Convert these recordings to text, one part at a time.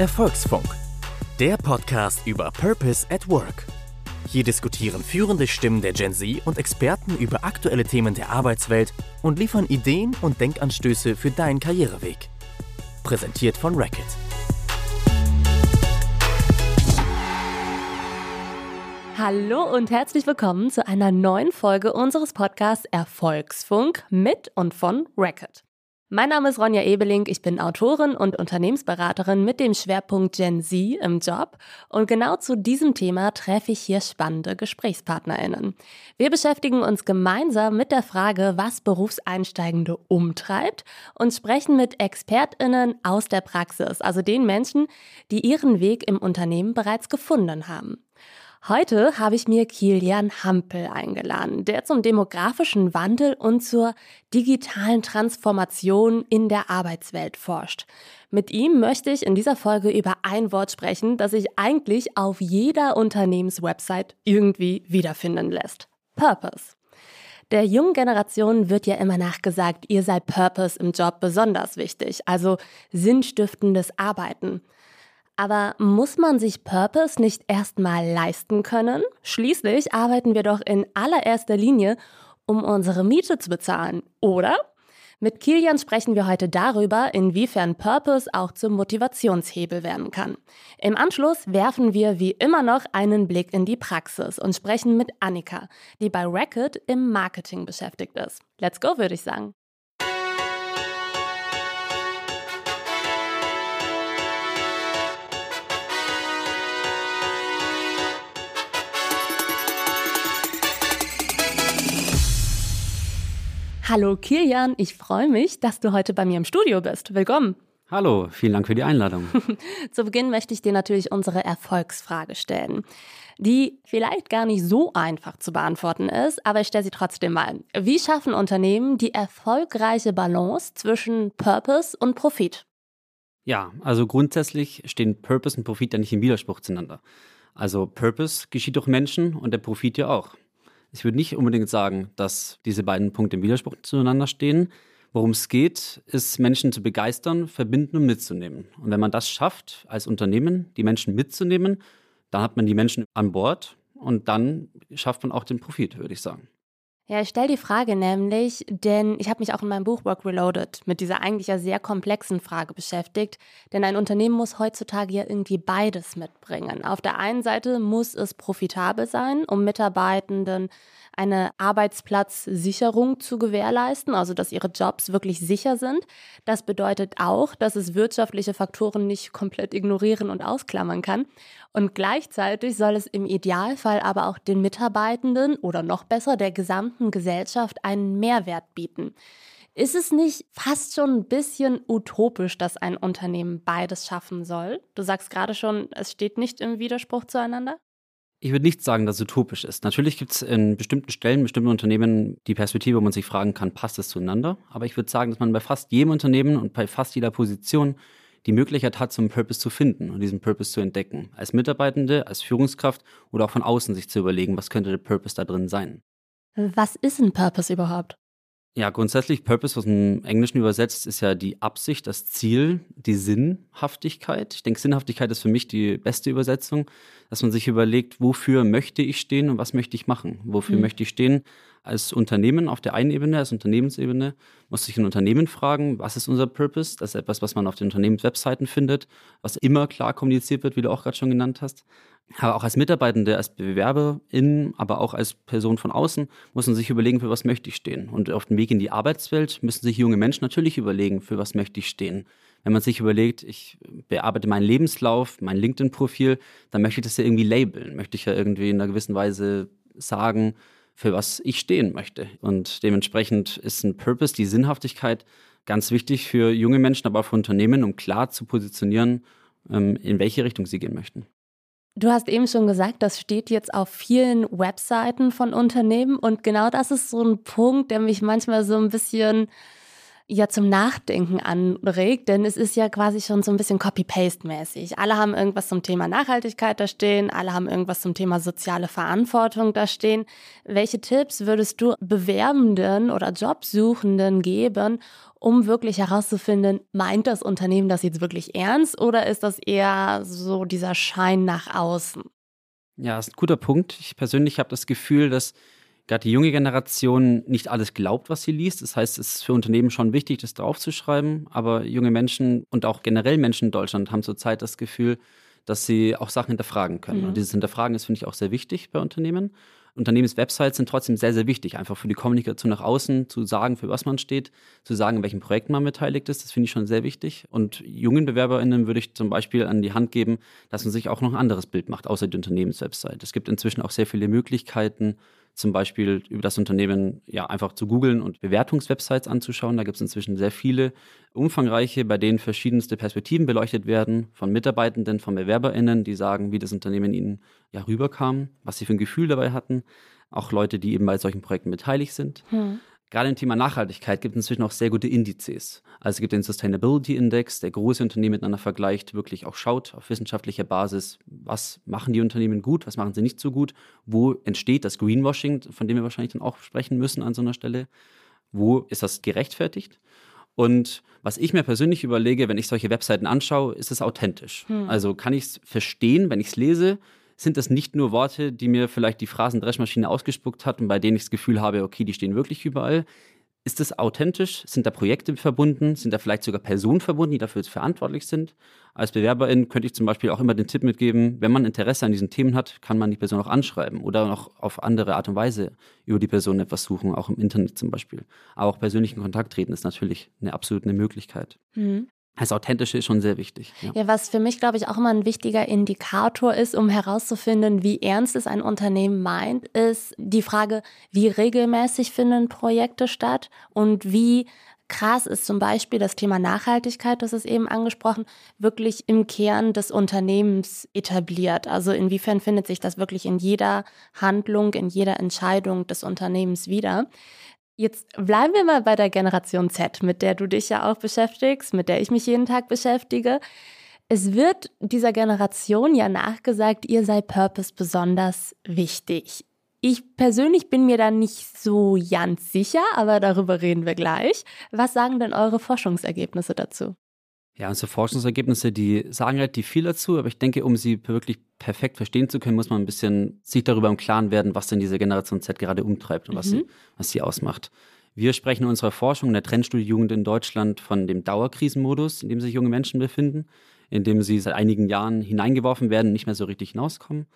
Erfolgsfunk, der Podcast über Purpose at Work. Hier diskutieren führende Stimmen der Gen Z und Experten über aktuelle Themen der Arbeitswelt und liefern Ideen und Denkanstöße für deinen Karriereweg. Präsentiert von Racket. Hallo und herzlich willkommen zu einer neuen Folge unseres Podcasts Erfolgsfunk mit und von Racket. Mein Name ist Ronja Ebeling, ich bin Autorin und Unternehmensberaterin mit dem Schwerpunkt Gen Z im Job und genau zu diesem Thema treffe ich hier spannende Gesprächspartnerinnen. Wir beschäftigen uns gemeinsam mit der Frage, was Berufseinsteigende umtreibt und sprechen mit Expertinnen aus der Praxis, also den Menschen, die ihren Weg im Unternehmen bereits gefunden haben. Heute habe ich mir Kilian Hampel eingeladen, der zum demografischen Wandel und zur digitalen Transformation in der Arbeitswelt forscht. Mit ihm möchte ich in dieser Folge über ein Wort sprechen, das sich eigentlich auf jeder Unternehmenswebsite irgendwie wiederfinden lässt. Purpose. Der jungen Generation wird ja immer nachgesagt, ihr sei Purpose im Job besonders wichtig, also sinnstiftendes Arbeiten. Aber muss man sich Purpose nicht erstmal leisten können? Schließlich arbeiten wir doch in allererster Linie, um unsere Miete zu bezahlen, oder? Mit Kilian sprechen wir heute darüber, inwiefern Purpose auch zum Motivationshebel werden kann. Im Anschluss werfen wir wie immer noch einen Blick in die Praxis und sprechen mit Annika, die bei Racket im Marketing beschäftigt ist. Let's go, würde ich sagen. Hallo Kirjan, ich freue mich, dass du heute bei mir im Studio bist. Willkommen. Hallo, vielen Dank für die Einladung. Zu Beginn möchte ich dir natürlich unsere Erfolgsfrage stellen, die vielleicht gar nicht so einfach zu beantworten ist, aber ich stelle sie trotzdem mal. Wie schaffen Unternehmen die erfolgreiche Balance zwischen Purpose und Profit? Ja, also grundsätzlich stehen Purpose und Profit ja nicht im Widerspruch zueinander. Also Purpose geschieht durch Menschen und der Profit ja auch. Ich würde nicht unbedingt sagen, dass diese beiden Punkte im Widerspruch zueinander stehen. Worum es geht, ist, Menschen zu begeistern, verbinden und mitzunehmen. Und wenn man das schafft, als Unternehmen, die Menschen mitzunehmen, dann hat man die Menschen an Bord und dann schafft man auch den Profit, würde ich sagen. Ja, ich stelle die Frage nämlich, denn ich habe mich auch in meinem Buch Work Reloaded mit dieser eigentlich ja sehr komplexen Frage beschäftigt. Denn ein Unternehmen muss heutzutage ja irgendwie beides mitbringen. Auf der einen Seite muss es profitabel sein, um Mitarbeitenden eine Arbeitsplatzsicherung zu gewährleisten, also dass ihre Jobs wirklich sicher sind. Das bedeutet auch, dass es wirtschaftliche Faktoren nicht komplett ignorieren und ausklammern kann. Und gleichzeitig soll es im Idealfall aber auch den Mitarbeitenden oder noch besser der gesamten Gesellschaft einen Mehrwert bieten. Ist es nicht fast schon ein bisschen utopisch, dass ein Unternehmen beides schaffen soll? Du sagst gerade schon, es steht nicht im Widerspruch zueinander? Ich würde nicht sagen, dass es utopisch ist. Natürlich gibt es in bestimmten Stellen, bestimmten Unternehmen die Perspektive, wo man sich fragen kann, passt das zueinander? Aber ich würde sagen, dass man bei fast jedem Unternehmen und bei fast jeder Position die Möglichkeit hat, einen Purpose zu finden und diesen Purpose zu entdecken. Als Mitarbeitende, als Führungskraft oder auch von außen sich zu überlegen, was könnte der Purpose da drin sein. Was ist ein Purpose überhaupt? Ja, grundsätzlich Purpose, was im Englischen übersetzt, ist ja die Absicht, das Ziel, die Sinnhaftigkeit. Ich denke, Sinnhaftigkeit ist für mich die beste Übersetzung, dass man sich überlegt, wofür möchte ich stehen und was möchte ich machen? Wofür mhm. möchte ich stehen? Als Unternehmen auf der einen Ebene, als Unternehmensebene, muss sich ein Unternehmen fragen, was ist unser Purpose? Das ist etwas, was man auf den Unternehmenswebseiten findet, was immer klar kommuniziert wird, wie du auch gerade schon genannt hast. Aber auch als Mitarbeitende, als Bewerberin, aber auch als Person von außen, muss man sich überlegen, für was möchte ich stehen. Und auf dem Weg in die Arbeitswelt müssen sich junge Menschen natürlich überlegen, für was möchte ich stehen. Wenn man sich überlegt, ich bearbeite meinen Lebenslauf, mein LinkedIn-Profil, dann möchte ich das ja irgendwie labeln. Möchte ich ja irgendwie in einer gewissen Weise sagen, für was ich stehen möchte. Und dementsprechend ist ein Purpose, die Sinnhaftigkeit, ganz wichtig für junge Menschen, aber auch für Unternehmen, um klar zu positionieren, ähm, in welche Richtung sie gehen möchten. Du hast eben schon gesagt, das steht jetzt auf vielen Webseiten von Unternehmen und genau das ist so ein Punkt, der mich manchmal so ein bisschen ja zum Nachdenken anregt, denn es ist ja quasi schon so ein bisschen Copy-Paste-mäßig. Alle haben irgendwas zum Thema Nachhaltigkeit da stehen, alle haben irgendwas zum Thema soziale Verantwortung da stehen. Welche Tipps würdest du Bewerbenden oder Jobsuchenden geben, um wirklich herauszufinden, meint das Unternehmen das jetzt wirklich ernst oder ist das eher so dieser Schein nach außen? Ja, ist ein guter Punkt. Ich persönlich habe das Gefühl, dass gerade die junge Generation nicht alles glaubt, was sie liest. Das heißt, es ist für Unternehmen schon wichtig, das draufzuschreiben. Aber junge Menschen und auch generell Menschen in Deutschland haben zurzeit das Gefühl, dass sie auch Sachen hinterfragen können. Mhm. Und dieses Hinterfragen ist, finde ich, auch sehr wichtig bei Unternehmen. Unternehmenswebsites sind trotzdem sehr, sehr wichtig, einfach für die Kommunikation nach außen, zu sagen, für was man steht, zu sagen, in welchen Projekten man beteiligt ist. Das finde ich schon sehr wichtig. Und jungen BewerberInnen würde ich zum Beispiel an die Hand geben, dass man sich auch noch ein anderes Bild macht, außer die Unternehmenswebsite. Es gibt inzwischen auch sehr viele Möglichkeiten, zum Beispiel über das Unternehmen ja einfach zu googeln und Bewertungswebsites anzuschauen. Da gibt es inzwischen sehr viele umfangreiche, bei denen verschiedenste Perspektiven beleuchtet werden, von Mitarbeitenden, von BewerberInnen, die sagen, wie das Unternehmen ihnen ja rüberkam, was sie für ein Gefühl dabei hatten. Auch Leute, die eben bei solchen Projekten beteiligt sind. Hm. Gerade im Thema Nachhaltigkeit gibt es inzwischen auch sehr gute Indizes. Also es gibt den Sustainability Index, der große Unternehmen miteinander vergleicht, wirklich auch schaut auf wissenschaftlicher Basis, was machen die Unternehmen gut, was machen sie nicht so gut, wo entsteht das Greenwashing, von dem wir wahrscheinlich dann auch sprechen müssen an so einer Stelle, wo ist das gerechtfertigt. Und was ich mir persönlich überlege, wenn ich solche Webseiten anschaue, ist es authentisch. Hm. Also kann ich es verstehen, wenn ich es lese, sind das nicht nur Worte, die mir vielleicht die Phrasendreschmaschine ausgespuckt hat und bei denen ich das Gefühl habe, okay, die stehen wirklich überall. Ist das authentisch? Sind da Projekte verbunden? Sind da vielleicht sogar Personen verbunden, die dafür verantwortlich sind? Als Bewerberin könnte ich zum Beispiel auch immer den Tipp mitgeben, wenn man Interesse an diesen Themen hat, kann man die Person auch anschreiben oder noch auf andere Art und Weise über die Person etwas suchen, auch im Internet zum Beispiel. Aber auch persönlichen Kontakt treten ist natürlich eine absolute Möglichkeit. Mhm. Das Authentische ist schon sehr wichtig. Ja. ja, was für mich, glaube ich, auch immer ein wichtiger Indikator ist, um herauszufinden, wie ernst es ein Unternehmen meint, ist die Frage, wie regelmäßig finden Projekte statt und wie krass ist zum Beispiel das Thema Nachhaltigkeit, das ist eben angesprochen, wirklich im Kern des Unternehmens etabliert. Also inwiefern findet sich das wirklich in jeder Handlung, in jeder Entscheidung des Unternehmens wieder. Jetzt bleiben wir mal bei der Generation Z, mit der du dich ja auch beschäftigst, mit der ich mich jeden Tag beschäftige. Es wird dieser Generation ja nachgesagt, ihr sei Purpose besonders wichtig. Ich persönlich bin mir da nicht so ganz sicher, aber darüber reden wir gleich. Was sagen denn eure Forschungsergebnisse dazu? Ja, unsere Forschungsergebnisse, die sagen relativ viel dazu, aber ich denke, um sie wirklich perfekt verstehen zu können, muss man ein bisschen sich darüber im Klaren werden, was denn diese Generation Z gerade umtreibt und mhm. was, sie, was sie ausmacht. Wir sprechen in unserer Forschung in der Trendstudie Jugend in Deutschland von dem Dauerkrisenmodus, in dem sich junge Menschen befinden, in dem sie seit einigen Jahren hineingeworfen werden und nicht mehr so richtig hinauskommen.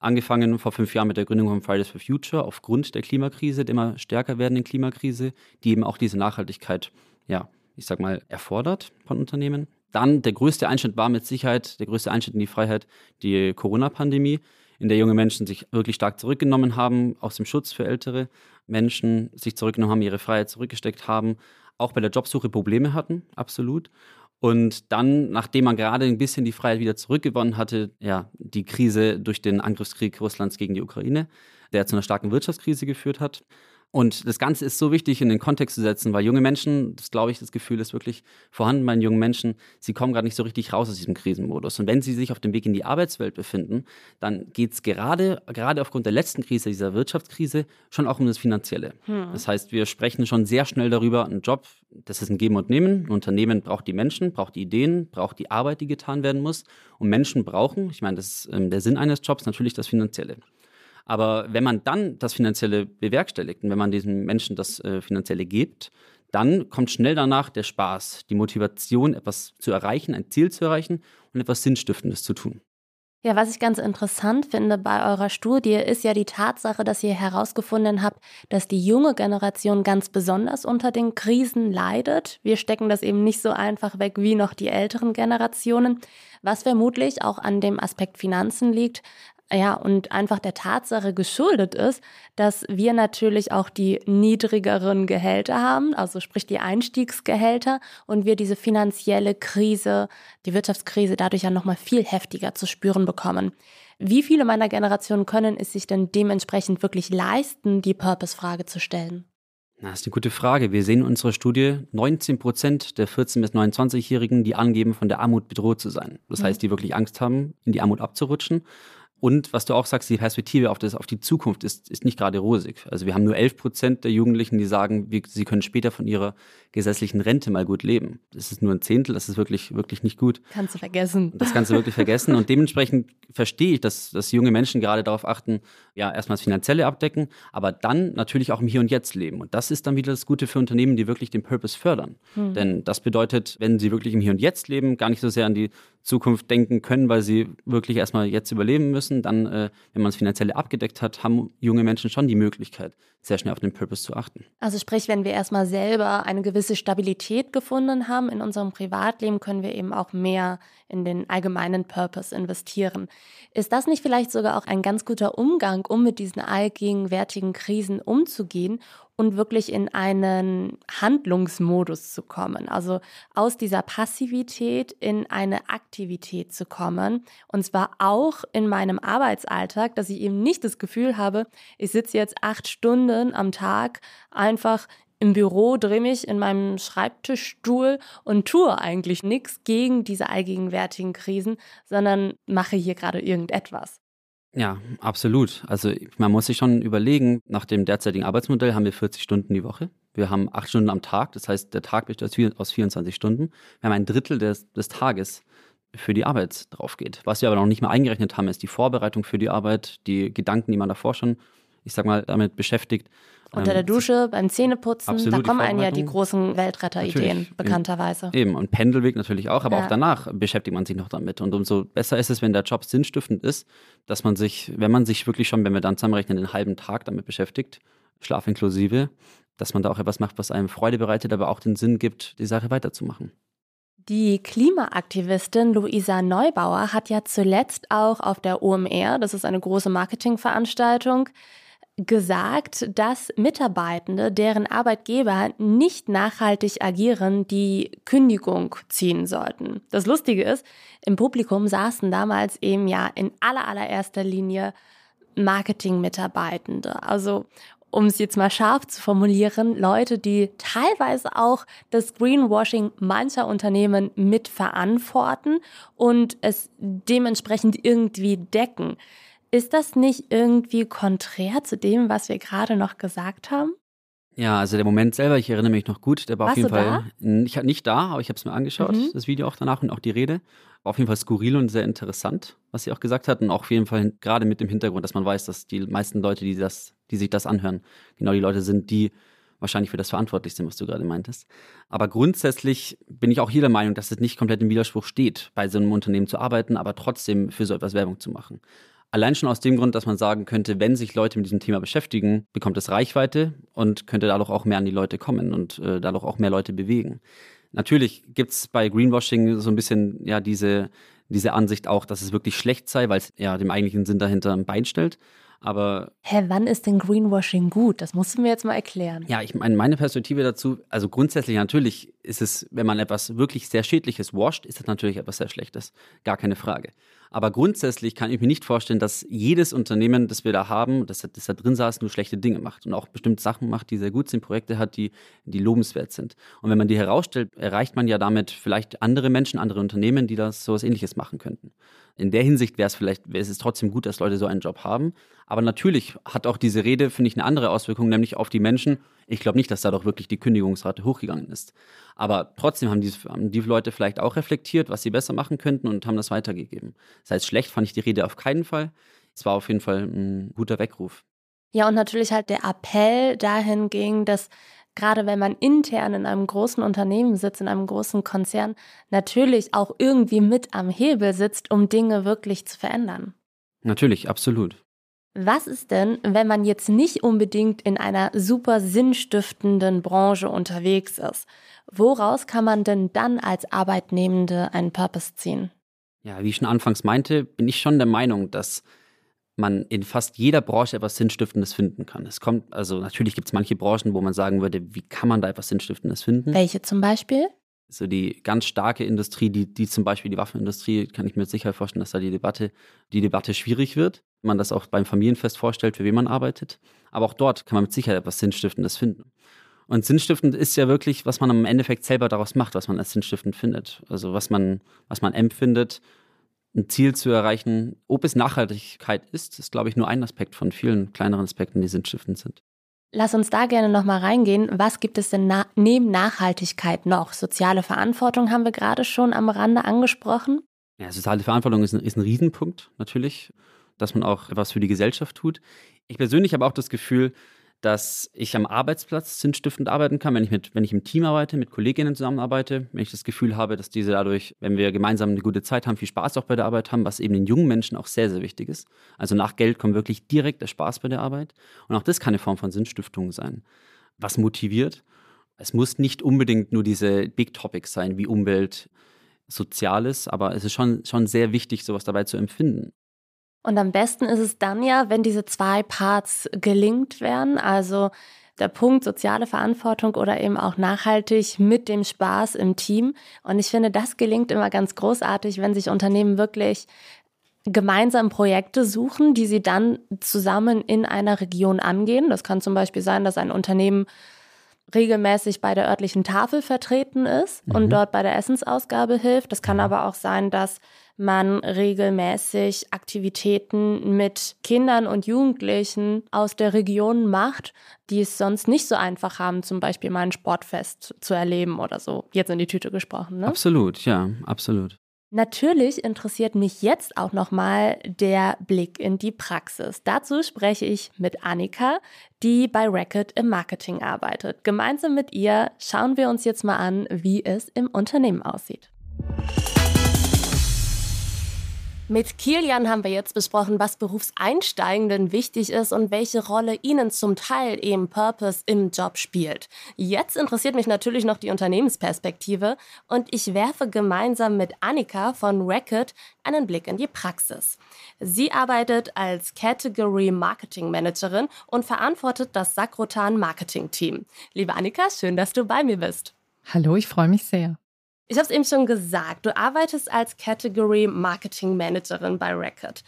Angefangen vor fünf Jahren mit der Gründung von Fridays for Future aufgrund der Klimakrise, der immer stärker werdenden Klimakrise, die eben auch diese Nachhaltigkeit ja, ich sag mal, erfordert von Unternehmen. Dann der größte Einschnitt war mit Sicherheit, der größte Einschnitt in die Freiheit, die Corona-Pandemie, in der junge Menschen sich wirklich stark zurückgenommen haben, aus dem Schutz für ältere Menschen sich zurückgenommen haben, ihre Freiheit zurückgesteckt haben, auch bei der Jobsuche Probleme hatten, absolut. Und dann, nachdem man gerade ein bisschen die Freiheit wieder zurückgewonnen hatte, ja, die Krise durch den Angriffskrieg Russlands gegen die Ukraine, der zu einer starken Wirtschaftskrise geführt hat, und das Ganze ist so wichtig in den Kontext zu setzen, weil junge Menschen, das glaube ich, das Gefühl ist wirklich vorhanden bei den jungen Menschen, sie kommen gerade nicht so richtig raus aus diesem Krisenmodus. Und wenn sie sich auf dem Weg in die Arbeitswelt befinden, dann geht es gerade, gerade aufgrund der letzten Krise, dieser Wirtschaftskrise, schon auch um das Finanzielle. Hm. Das heißt, wir sprechen schon sehr schnell darüber, ein Job, das ist ein Geben und Nehmen. Ein Unternehmen braucht die Menschen, braucht die Ideen, braucht die Arbeit, die getan werden muss. Und Menschen brauchen, ich meine, das ist ähm, der Sinn eines Jobs, natürlich das Finanzielle. Aber wenn man dann das Finanzielle bewerkstelligt und wenn man diesen Menschen das äh, Finanzielle gibt, dann kommt schnell danach der Spaß, die Motivation, etwas zu erreichen, ein Ziel zu erreichen und etwas Sinnstiftendes zu tun. Ja, was ich ganz interessant finde bei eurer Studie ist ja die Tatsache, dass ihr herausgefunden habt, dass die junge Generation ganz besonders unter den Krisen leidet. Wir stecken das eben nicht so einfach weg wie noch die älteren Generationen, was vermutlich auch an dem Aspekt Finanzen liegt, ja, und einfach der Tatsache geschuldet ist, dass wir natürlich auch die niedrigeren Gehälter haben, also sprich die Einstiegsgehälter und wir diese finanzielle Krise, die Wirtschaftskrise dadurch ja nochmal viel heftiger zu spüren bekommen. Wie viele meiner Generation können es sich denn dementsprechend wirklich leisten, die Purpose-Frage zu stellen? das ist eine gute Frage. Wir sehen in unserer Studie 19 Prozent der 14- bis 29-Jährigen, die angeben, von der Armut bedroht zu sein. Das mhm. heißt, die wirklich Angst haben, in die Armut abzurutschen. Und was du auch sagst, die Perspektive auf, das, auf die Zukunft ist, ist nicht gerade rosig. Also wir haben nur 11 Prozent der Jugendlichen, die sagen, wir, sie können später von ihrer gesetzlichen Rente mal gut leben. Das ist nur ein Zehntel, das ist wirklich, wirklich nicht gut. Kannst du vergessen. Das kannst du wirklich vergessen. Und dementsprechend verstehe ich, dass, dass junge Menschen gerade darauf achten, ja, erstmal das Finanzielle abdecken, aber dann natürlich auch im Hier und Jetzt leben. Und das ist dann wieder das Gute für Unternehmen, die wirklich den Purpose fördern. Hm. Denn das bedeutet, wenn sie wirklich im Hier und Jetzt leben, gar nicht so sehr an die Zukunft denken können, weil sie wirklich erstmal jetzt überleben müssen, dann, äh, wenn man das Finanzielle abgedeckt hat, haben junge Menschen schon die Möglichkeit, sehr schnell auf den Purpose zu achten. Also sprich, wenn wir erstmal selber eine gewisse Stabilität gefunden haben in unserem Privatleben, können wir eben auch mehr in den allgemeinen Purpose investieren. Ist das nicht vielleicht sogar auch ein ganz guter Umgang, um mit diesen allgegenwärtigen Krisen umzugehen und wirklich in einen Handlungsmodus zu kommen. Also aus dieser Passivität in eine Aktivität zu kommen. Und zwar auch in meinem Arbeitsalltag, dass ich eben nicht das Gefühl habe, ich sitze jetzt acht Stunden am Tag einfach im Büro, drehe mich in meinem Schreibtischstuhl und tue eigentlich nichts gegen diese allgegenwärtigen Krisen, sondern mache hier gerade irgendetwas. Ja, absolut. Also man muss sich schon überlegen, nach dem derzeitigen Arbeitsmodell haben wir 40 Stunden die Woche. Wir haben acht Stunden am Tag, das heißt, der Tag besteht aus 24 Stunden. Wir haben ein Drittel des, des Tages für die Arbeit drauf geht. Was wir aber noch nicht mal eingerechnet haben, ist die Vorbereitung für die Arbeit, die Gedanken, die man davor schon, ich sag mal, damit beschäftigt. Unter der ähm, Dusche, beim Zähneputzen, Absolut, da kommen einem ja die großen Weltretter-Ideen, bekannterweise. Eben, und Pendelweg natürlich auch, aber ja. auch danach beschäftigt man sich noch damit. Und umso besser ist es, wenn der Job sinnstiftend ist, dass man sich, wenn man sich wirklich schon, wenn wir dann zusammenrechnen, den halben Tag damit beschäftigt, Schlaf inklusive, dass man da auch etwas macht, was einem Freude bereitet, aber auch den Sinn gibt, die Sache weiterzumachen. Die Klimaaktivistin Luisa Neubauer hat ja zuletzt auch auf der OMR, das ist eine große Marketingveranstaltung, gesagt, dass Mitarbeitende, deren Arbeitgeber nicht nachhaltig agieren, die Kündigung ziehen sollten. Das Lustige ist, im Publikum saßen damals eben ja in aller allererster Linie Marketing-Mitarbeitende. Also um es jetzt mal scharf zu formulieren, Leute, die teilweise auch das Greenwashing mancher Unternehmen mitverantworten und es dementsprechend irgendwie decken. Ist das nicht irgendwie konträr zu dem, was wir gerade noch gesagt haben? Ja, also der Moment selber, ich erinnere mich noch gut, der war Warst auf jeden Fall da? ich nicht da, aber ich habe es mir angeschaut, mhm. das Video auch danach und auch die Rede. War auf jeden Fall skurril und sehr interessant, was sie auch gesagt hat und auch auf jeden Fall gerade mit dem Hintergrund, dass man weiß, dass die meisten Leute, die das, die sich das anhören, genau die Leute sind, die wahrscheinlich für das verantwortlich sind, was du gerade meintest. Aber grundsätzlich bin ich auch hier der Meinung, dass es nicht komplett im Widerspruch steht, bei so einem Unternehmen zu arbeiten, aber trotzdem für so etwas Werbung zu machen. Allein schon aus dem Grund, dass man sagen könnte, wenn sich Leute mit diesem Thema beschäftigen, bekommt es Reichweite und könnte dadurch auch mehr an die Leute kommen und äh, dadurch auch mehr Leute bewegen. Natürlich gibt es bei Greenwashing so ein bisschen ja diese, diese Ansicht auch, dass es wirklich schlecht sei, weil es ja dem eigentlichen Sinn dahinter ein Bein stellt. Aber. Hä, wann ist denn Greenwashing gut? Das musst du mir jetzt mal erklären. Ja, ich meine, meine Perspektive dazu, also grundsätzlich natürlich ist es, wenn man etwas wirklich sehr Schädliches washt, ist das natürlich etwas sehr Schlechtes. Gar keine Frage. Aber grundsätzlich kann ich mir nicht vorstellen, dass jedes Unternehmen, das wir da haben, das, das da drin saß, nur schlechte Dinge macht und auch bestimmte Sachen macht, die sehr gut sind, Projekte hat, die, die lobenswert sind. Und wenn man die herausstellt, erreicht man ja damit vielleicht andere Menschen, andere Unternehmen, die das sowas ähnliches machen könnten. In der Hinsicht wäre es vielleicht, es trotzdem gut, dass Leute so einen Job haben. Aber natürlich hat auch diese Rede, finde ich, eine andere Auswirkung, nämlich auf die Menschen. Ich glaube nicht, dass da doch wirklich die Kündigungsrate hochgegangen ist. Aber trotzdem haben die, haben die Leute vielleicht auch reflektiert, was sie besser machen könnten und haben das weitergegeben. Das heißt, schlecht fand ich die Rede auf keinen Fall. Es war auf jeden Fall ein guter Weckruf. Ja, und natürlich halt der Appell dahin ging, dass gerade wenn man intern in einem großen Unternehmen sitzt, in einem großen Konzern, natürlich auch irgendwie mit am Hebel sitzt, um Dinge wirklich zu verändern. Natürlich, absolut. Was ist denn, wenn man jetzt nicht unbedingt in einer super sinnstiftenden Branche unterwegs ist? Woraus kann man denn dann als Arbeitnehmende einen Purpose ziehen? Ja, wie ich schon anfangs meinte, bin ich schon der Meinung, dass man in fast jeder Branche etwas Sinnstiftendes finden kann. Es kommt, also natürlich gibt es manche Branchen, wo man sagen würde, wie kann man da etwas Sinnstiftendes finden? Welche zum Beispiel? So die ganz starke Industrie, die, die zum Beispiel die Waffenindustrie, kann ich mir sicher vorstellen, dass da die Debatte, die Debatte schwierig wird. Man das auch beim Familienfest vorstellt, für wen man arbeitet. Aber auch dort kann man mit Sicherheit etwas Sinnstiftendes finden. Und sinnstiftend ist ja wirklich, was man am Endeffekt selber daraus macht, was man als sinnstiftend findet. Also was man, was man empfindet, ein Ziel zu erreichen. Ob es Nachhaltigkeit ist, ist, glaube ich, nur ein Aspekt von vielen kleineren Aspekten, die sinnstiftend sind. Lass uns da gerne nochmal reingehen. Was gibt es denn na neben Nachhaltigkeit noch? Soziale Verantwortung haben wir gerade schon am Rande angesprochen. Ja, soziale Verantwortung ist ein, ist ein Riesenpunkt natürlich, dass man auch etwas für die Gesellschaft tut. Ich persönlich habe auch das Gefühl, dass ich am Arbeitsplatz sinnstiftend arbeiten kann, wenn ich, mit, wenn ich im Team arbeite, mit Kolleginnen zusammenarbeite, wenn ich das Gefühl habe, dass diese dadurch, wenn wir gemeinsam eine gute Zeit haben, viel Spaß auch bei der Arbeit haben, was eben den jungen Menschen auch sehr, sehr wichtig ist. Also nach Geld kommt wirklich direkt der Spaß bei der Arbeit. Und auch das kann eine Form von Sinnstiftung sein. Was motiviert? Es muss nicht unbedingt nur diese Big Topics sein, wie Umwelt, Soziales, aber es ist schon, schon sehr wichtig, sowas dabei zu empfinden. Und am besten ist es dann ja, wenn diese zwei Parts gelingt werden, also der Punkt soziale Verantwortung oder eben auch nachhaltig mit dem Spaß im Team. Und ich finde, das gelingt immer ganz großartig, wenn sich Unternehmen wirklich gemeinsam Projekte suchen, die sie dann zusammen in einer Region angehen. Das kann zum Beispiel sein, dass ein Unternehmen regelmäßig bei der örtlichen Tafel vertreten ist mhm. und dort bei der Essensausgabe hilft. Das kann mhm. aber auch sein, dass man regelmäßig Aktivitäten mit Kindern und Jugendlichen aus der Region macht, die es sonst nicht so einfach haben, zum Beispiel mal ein Sportfest zu erleben oder so. Jetzt in die Tüte gesprochen, ne? Absolut, ja, absolut. Natürlich interessiert mich jetzt auch nochmal der Blick in die Praxis. Dazu spreche ich mit Annika, die bei Racket im Marketing arbeitet. Gemeinsam mit ihr schauen wir uns jetzt mal an, wie es im Unternehmen aussieht. Mit Kilian haben wir jetzt besprochen, was Berufseinsteigenden wichtig ist und welche Rolle ihnen zum Teil eben Purpose im Job spielt. Jetzt interessiert mich natürlich noch die Unternehmensperspektive und ich werfe gemeinsam mit Annika von Racket einen Blick in die Praxis. Sie arbeitet als Category Marketing Managerin und verantwortet das Sakrotan Marketing Team. Liebe Annika, schön, dass du bei mir bist. Hallo, ich freue mich sehr. Ich habe es eben schon gesagt, du arbeitest als Category Marketing Managerin bei Record.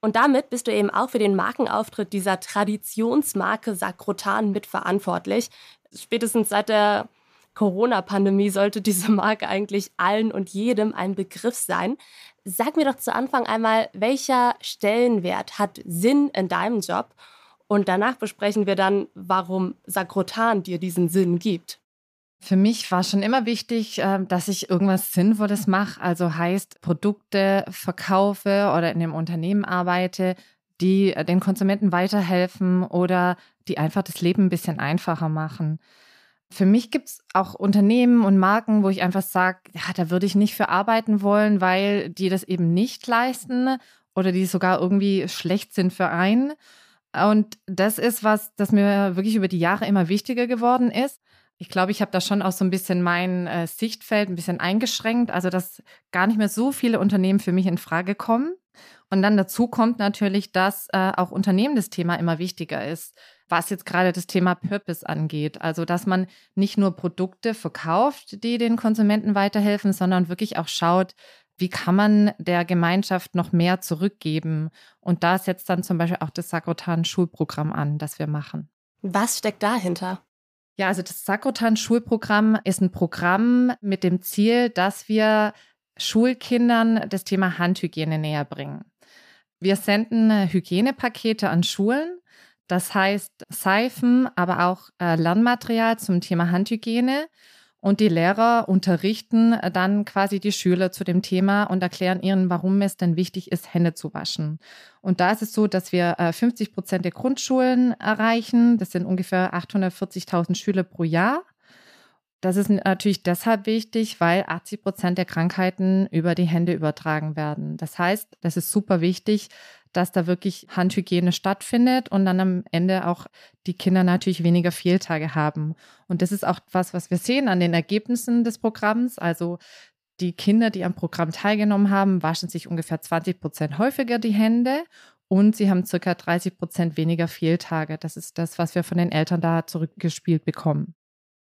Und damit bist du eben auch für den Markenauftritt dieser Traditionsmarke Sakrotan mitverantwortlich. Spätestens seit der Corona-Pandemie sollte diese Marke eigentlich allen und jedem ein Begriff sein. Sag mir doch zu Anfang einmal, welcher Stellenwert hat Sinn in deinem Job? Und danach besprechen wir dann, warum Sakrotan dir diesen Sinn gibt. Für mich war schon immer wichtig, ähm, dass ich irgendwas Sinnvolles mache, also heißt Produkte verkaufe oder in einem Unternehmen arbeite, die äh, den Konsumenten weiterhelfen oder die einfach das Leben ein bisschen einfacher machen. Für mich gibt es auch Unternehmen und Marken, wo ich einfach sage, ja, da würde ich nicht für arbeiten wollen, weil die das eben nicht leisten oder die sogar irgendwie schlecht sind für einen. Und das ist was, das mir wirklich über die Jahre immer wichtiger geworden ist. Ich glaube, ich habe da schon auch so ein bisschen mein äh, Sichtfeld ein bisschen eingeschränkt, also dass gar nicht mehr so viele Unternehmen für mich in Frage kommen. Und dann dazu kommt natürlich, dass äh, auch Unternehmen das Thema immer wichtiger ist, was jetzt gerade das Thema Purpose angeht. Also, dass man nicht nur Produkte verkauft, die den Konsumenten weiterhelfen, sondern wirklich auch schaut, wie kann man der Gemeinschaft noch mehr zurückgeben. Und da setzt dann zum Beispiel auch das Sakrotan-Schulprogramm an, das wir machen. Was steckt dahinter? Ja, also das Sakrotan-Schulprogramm ist ein Programm mit dem Ziel, dass wir Schulkindern das Thema Handhygiene näher bringen. Wir senden Hygienepakete an Schulen, das heißt Seifen, aber auch äh, Lernmaterial zum Thema Handhygiene. Und die Lehrer unterrichten dann quasi die Schüler zu dem Thema und erklären ihnen, warum es denn wichtig ist, Hände zu waschen. Und da ist es so, dass wir 50 äh, Prozent der Grundschulen erreichen. Das sind ungefähr 840.000 Schüler pro Jahr. Das ist natürlich deshalb wichtig, weil 80 Prozent der Krankheiten über die Hände übertragen werden. Das heißt, das ist super wichtig, dass da wirklich Handhygiene stattfindet und dann am Ende auch die Kinder natürlich weniger Fehltage haben. Und das ist auch was, was wir sehen an den Ergebnissen des Programms. Also die Kinder, die am Programm teilgenommen haben, waschen sich ungefähr 20 Prozent häufiger die Hände und sie haben circa 30 Prozent weniger Fehltage. Das ist das, was wir von den Eltern da zurückgespielt bekommen.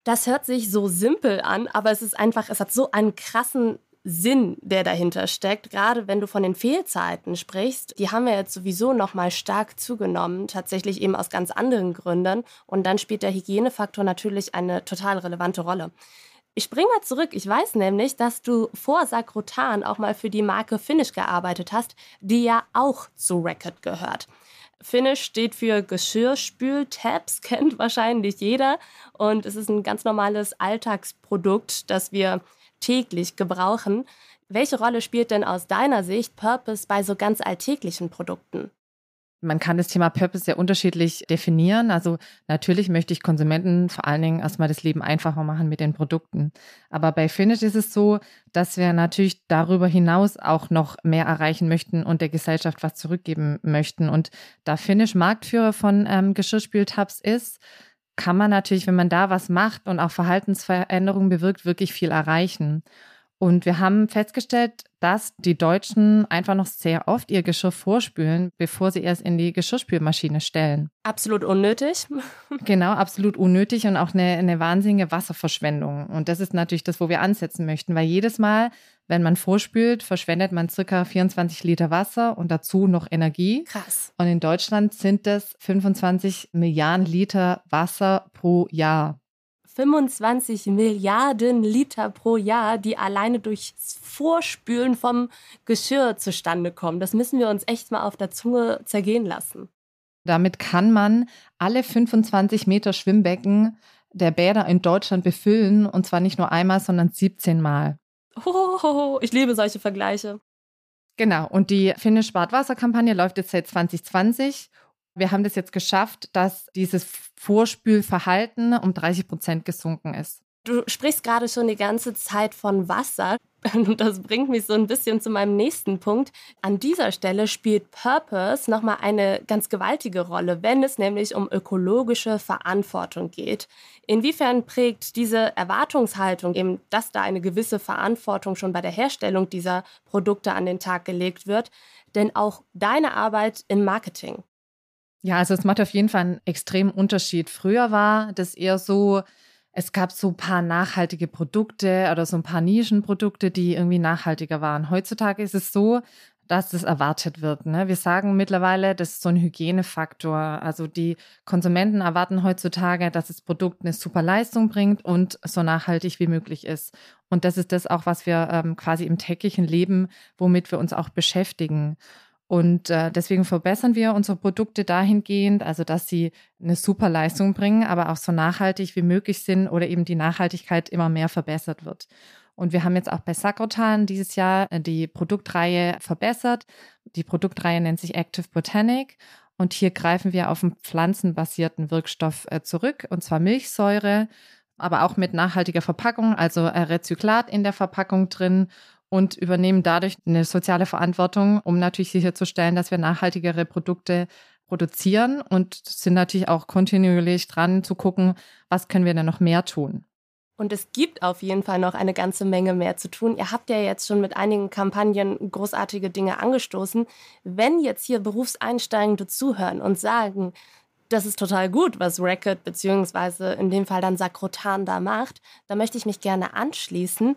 Das hört sich so simpel an, aber es ist einfach, es hat so einen krassen Sinn, der dahinter steckt. Gerade wenn du von den Fehlzeiten sprichst, die haben wir jetzt sowieso noch mal stark zugenommen, tatsächlich eben aus ganz anderen Gründen. Und dann spielt der Hygienefaktor natürlich eine total relevante Rolle. Ich springe mal zurück. Ich weiß nämlich, dass du vor Sakrotan auch mal für die Marke Finish gearbeitet hast, die ja auch zu Racket gehört. Finish steht für Geschirrspül-Tabs, kennt wahrscheinlich jeder. Und es ist ein ganz normales Alltagsprodukt, das wir täglich gebrauchen. Welche Rolle spielt denn aus deiner Sicht Purpose bei so ganz alltäglichen Produkten? Man kann das Thema Purpose sehr unterschiedlich definieren. Also natürlich möchte ich Konsumenten vor allen Dingen erstmal das Leben einfacher machen mit den Produkten. Aber bei Finish ist es so, dass wir natürlich darüber hinaus auch noch mehr erreichen möchten und der Gesellschaft was zurückgeben möchten. Und da Finish Marktführer von ähm, Geschirrspültabs ist, kann man natürlich, wenn man da was macht und auch Verhaltensveränderungen bewirkt, wirklich viel erreichen. Und wir haben festgestellt, dass die Deutschen einfach noch sehr oft ihr Geschirr vorspülen, bevor sie es in die Geschirrspülmaschine stellen. Absolut unnötig. genau, absolut unnötig und auch eine, eine wahnsinnige Wasserverschwendung. Und das ist natürlich das, wo wir ansetzen möchten, weil jedes Mal, wenn man vorspült, verschwendet man circa 24 Liter Wasser und dazu noch Energie. Krass. Und in Deutschland sind das 25 Milliarden Liter Wasser pro Jahr. 25 Milliarden Liter pro Jahr, die alleine durchs Vorspülen vom Geschirr zustande kommen. Das müssen wir uns echt mal auf der Zunge zergehen lassen. Damit kann man alle 25 Meter Schwimmbecken der Bäder in Deutschland befüllen und zwar nicht nur einmal, sondern 17 Mal. Oh, ich liebe solche Vergleiche. Genau, und die Finnish Badwasserkampagne läuft jetzt seit 2020 wir haben das jetzt geschafft, dass dieses Vorspülverhalten um 30 Prozent gesunken ist. Du sprichst gerade schon die ganze Zeit von Wasser. Und das bringt mich so ein bisschen zu meinem nächsten Punkt. An dieser Stelle spielt Purpose nochmal eine ganz gewaltige Rolle, wenn es nämlich um ökologische Verantwortung geht. Inwiefern prägt diese Erwartungshaltung eben, dass da eine gewisse Verantwortung schon bei der Herstellung dieser Produkte an den Tag gelegt wird, denn auch deine Arbeit im Marketing? Ja, also es macht auf jeden Fall einen extremen Unterschied. Früher war das eher so, es gab so ein paar nachhaltige Produkte oder so ein paar Nischenprodukte, die irgendwie nachhaltiger waren. Heutzutage ist es so, dass das erwartet wird. Ne? Wir sagen mittlerweile, das ist so ein Hygienefaktor. Also die Konsumenten erwarten heutzutage, dass das Produkt eine super Leistung bringt und so nachhaltig wie möglich ist. Und das ist das auch, was wir ähm, quasi im täglichen Leben, womit wir uns auch beschäftigen. Und äh, deswegen verbessern wir unsere Produkte dahingehend, also dass sie eine super Leistung bringen, aber auch so nachhaltig wie möglich sind oder eben die Nachhaltigkeit immer mehr verbessert wird. Und wir haben jetzt auch bei Sakrotan dieses Jahr äh, die Produktreihe verbessert. Die Produktreihe nennt sich Active Botanic. Und hier greifen wir auf einen pflanzenbasierten Wirkstoff äh, zurück, und zwar Milchsäure, aber auch mit nachhaltiger Verpackung, also äh, Rezyklat in der Verpackung drin und übernehmen dadurch eine soziale Verantwortung, um natürlich sicherzustellen, dass wir nachhaltigere Produkte produzieren und sind natürlich auch kontinuierlich dran zu gucken, was können wir denn noch mehr tun. Und es gibt auf jeden Fall noch eine ganze Menge mehr zu tun. Ihr habt ja jetzt schon mit einigen Kampagnen großartige Dinge angestoßen. Wenn jetzt hier Berufseinsteigende zuhören und sagen, das ist total gut, was Racket beziehungsweise in dem Fall dann Sakrotan da macht, da möchte ich mich gerne anschließen.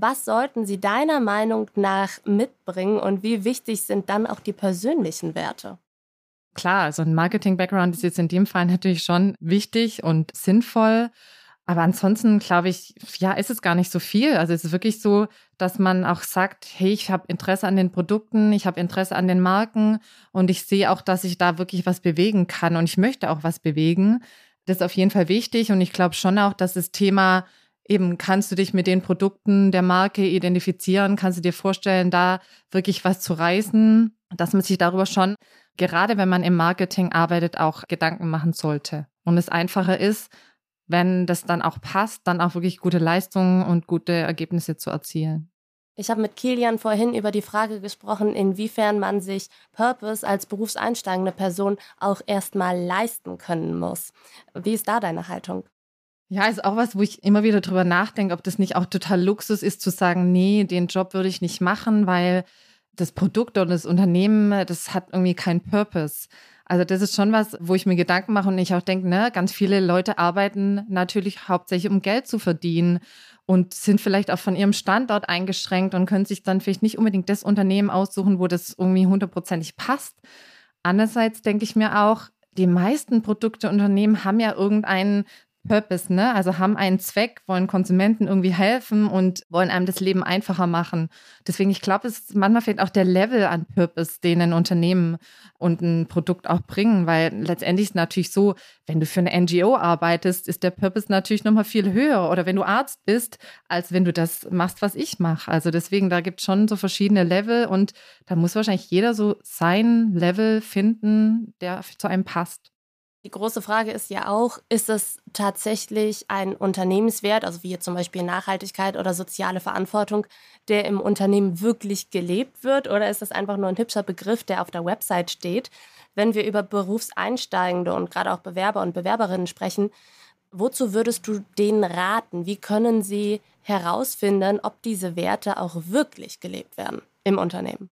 Was sollten sie deiner Meinung nach mitbringen und wie wichtig sind dann auch die persönlichen Werte? Klar, also ein Marketing-Background ist jetzt in dem Fall natürlich schon wichtig und sinnvoll. Aber ansonsten glaube ich, ja, ist es gar nicht so viel. Also es ist wirklich so, dass man auch sagt, hey, ich habe Interesse an den Produkten, ich habe Interesse an den Marken und ich sehe auch, dass ich da wirklich was bewegen kann und ich möchte auch was bewegen. Das ist auf jeden Fall wichtig und ich glaube schon auch, dass das Thema eben kannst du dich mit den Produkten der Marke identifizieren, kannst du dir vorstellen, da wirklich was zu reißen, dass man sich darüber schon, gerade wenn man im Marketing arbeitet, auch Gedanken machen sollte. Und es einfacher ist, wenn das dann auch passt, dann auch wirklich gute Leistungen und gute Ergebnisse zu erzielen. Ich habe mit Kilian vorhin über die Frage gesprochen, inwiefern man sich Purpose als berufseinsteigende Person auch erstmal leisten können muss. Wie ist da deine Haltung? Ja, ist auch was, wo ich immer wieder drüber nachdenke, ob das nicht auch total Luxus ist, zu sagen, nee, den Job würde ich nicht machen, weil das Produkt oder das Unternehmen, das hat irgendwie keinen Purpose. Also das ist schon was, wo ich mir Gedanken mache und ich auch denke, ne, ganz viele Leute arbeiten natürlich hauptsächlich, um Geld zu verdienen. und sind vielleicht auch von ihrem Standort eingeschränkt und können sich dann vielleicht nicht unbedingt das Unternehmen aussuchen, wo das irgendwie hundertprozentig passt. Andererseits denke ich mir auch, die meisten Produkteunternehmen haben ja irgendeinen Purpose, ne? Also haben einen Zweck, wollen Konsumenten irgendwie helfen und wollen einem das Leben einfacher machen. Deswegen, ich glaube, es manchmal fehlt auch der Level an Purpose, den ein Unternehmen und ein Produkt auch bringen, weil letztendlich ist es natürlich so, wenn du für eine NGO arbeitest, ist der Purpose natürlich nochmal viel höher oder wenn du Arzt bist, als wenn du das machst, was ich mache. Also deswegen, da gibt es schon so verschiedene Level und da muss wahrscheinlich jeder so sein Level finden, der zu einem passt. Die große Frage ist ja auch, ist es tatsächlich ein Unternehmenswert, also wie zum Beispiel Nachhaltigkeit oder soziale Verantwortung, der im Unternehmen wirklich gelebt wird oder ist das einfach nur ein hübscher Begriff, der auf der Website steht? Wenn wir über Berufseinsteigende und gerade auch Bewerber und Bewerberinnen sprechen, wozu würdest du denen raten? Wie können sie herausfinden, ob diese Werte auch wirklich gelebt werden im Unternehmen?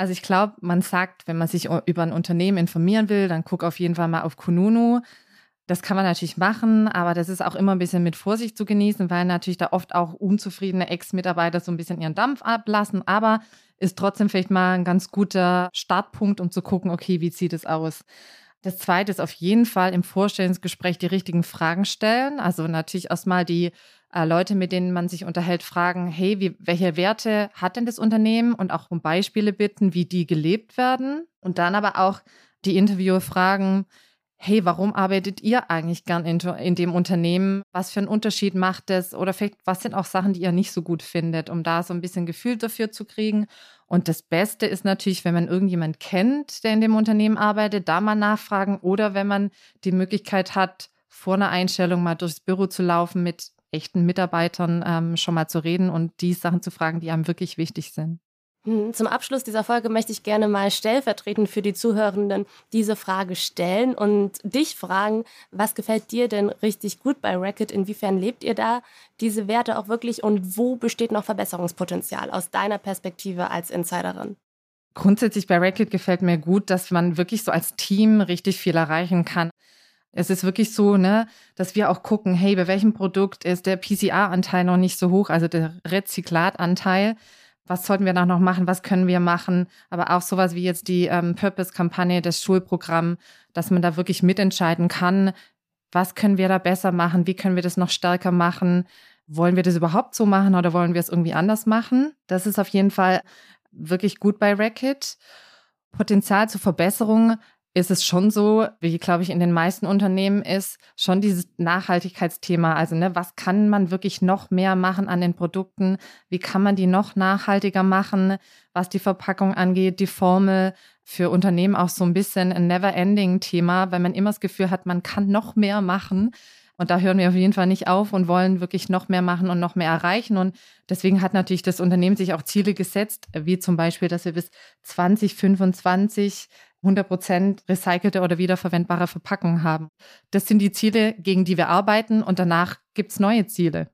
Also ich glaube, man sagt, wenn man sich über ein Unternehmen informieren will, dann guck auf jeden Fall mal auf Kununu. Das kann man natürlich machen, aber das ist auch immer ein bisschen mit Vorsicht zu genießen, weil natürlich da oft auch unzufriedene Ex-Mitarbeiter so ein bisschen ihren Dampf ablassen. Aber ist trotzdem vielleicht mal ein ganz guter Startpunkt, um zu gucken, okay, wie sieht es aus? Das zweite ist auf jeden Fall im Vorstellungsgespräch die richtigen Fragen stellen. Also natürlich erstmal die äh, Leute, mit denen man sich unterhält, fragen, hey, wie, welche Werte hat denn das Unternehmen? Und auch um Beispiele bitten, wie die gelebt werden. Und dann aber auch die Interviewer fragen, hey, warum arbeitet ihr eigentlich gern in, in, dem Unternehmen? Was für einen Unterschied macht es? Oder vielleicht, was sind auch Sachen, die ihr nicht so gut findet, um da so ein bisschen Gefühl dafür zu kriegen? Und das Beste ist natürlich, wenn man irgendjemand kennt, der in dem Unternehmen arbeitet, da mal nachfragen oder wenn man die Möglichkeit hat, vor einer Einstellung mal durchs Büro zu laufen mit echten Mitarbeitern ähm, schon mal zu reden und die Sachen zu fragen, die einem wirklich wichtig sind. Hm, zum Abschluss dieser Folge möchte ich gerne mal stellvertretend für die Zuhörenden diese Frage stellen und dich fragen, was gefällt dir denn richtig gut bei Racket? Inwiefern lebt ihr da diese Werte auch wirklich und wo besteht noch Verbesserungspotenzial aus deiner Perspektive als Insiderin? Grundsätzlich bei Racket gefällt mir gut, dass man wirklich so als Team richtig viel erreichen kann. Es ist wirklich so, ne, dass wir auch gucken, hey, bei welchem Produkt ist der PCR-Anteil noch nicht so hoch, also der Rezyklatanteil. Was sollten wir da noch machen? Was können wir machen? Aber auch sowas wie jetzt die ähm, Purpose-Kampagne, das Schulprogramm, dass man da wirklich mitentscheiden kann. Was können wir da besser machen? Wie können wir das noch stärker machen? Wollen wir das überhaupt so machen oder wollen wir es irgendwie anders machen? Das ist auf jeden Fall wirklich gut bei Racket. Potenzial zur Verbesserung ist es schon so, wie glaube ich in den meisten Unternehmen ist, schon dieses Nachhaltigkeitsthema. Also, ne, was kann man wirklich noch mehr machen an den Produkten? Wie kann man die noch nachhaltiger machen? Was die Verpackung angeht, die Formel für Unternehmen auch so ein bisschen ein Never-Ending-Thema, weil man immer das Gefühl hat, man kann noch mehr machen. Und da hören wir auf jeden Fall nicht auf und wollen wirklich noch mehr machen und noch mehr erreichen. Und deswegen hat natürlich das Unternehmen sich auch Ziele gesetzt, wie zum Beispiel, dass wir bis 2025 100% recycelte oder wiederverwendbare Verpackungen haben. Das sind die Ziele, gegen die wir arbeiten und danach gibt es neue Ziele.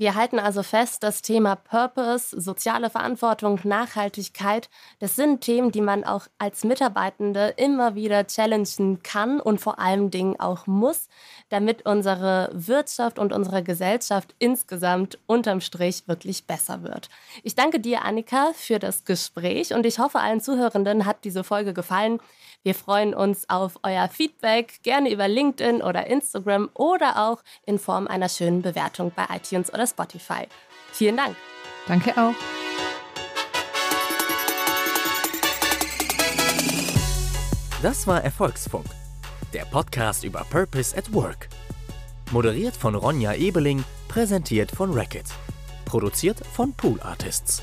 Wir halten also fest, das Thema Purpose, soziale Verantwortung, Nachhaltigkeit, das sind Themen, die man auch als Mitarbeitende immer wieder challengen kann und vor allen Dingen auch muss, damit unsere Wirtschaft und unsere Gesellschaft insgesamt unterm Strich wirklich besser wird. Ich danke dir, Annika, für das Gespräch und ich hoffe, allen Zuhörenden hat diese Folge gefallen. Wir freuen uns auf euer Feedback, gerne über LinkedIn oder Instagram oder auch in Form einer schönen Bewertung bei iTunes oder Spotify. Vielen Dank. Danke auch. Das war Erfolgsfunk, der Podcast über Purpose at Work. Moderiert von Ronja Ebeling, präsentiert von Racket. Produziert von Pool Artists.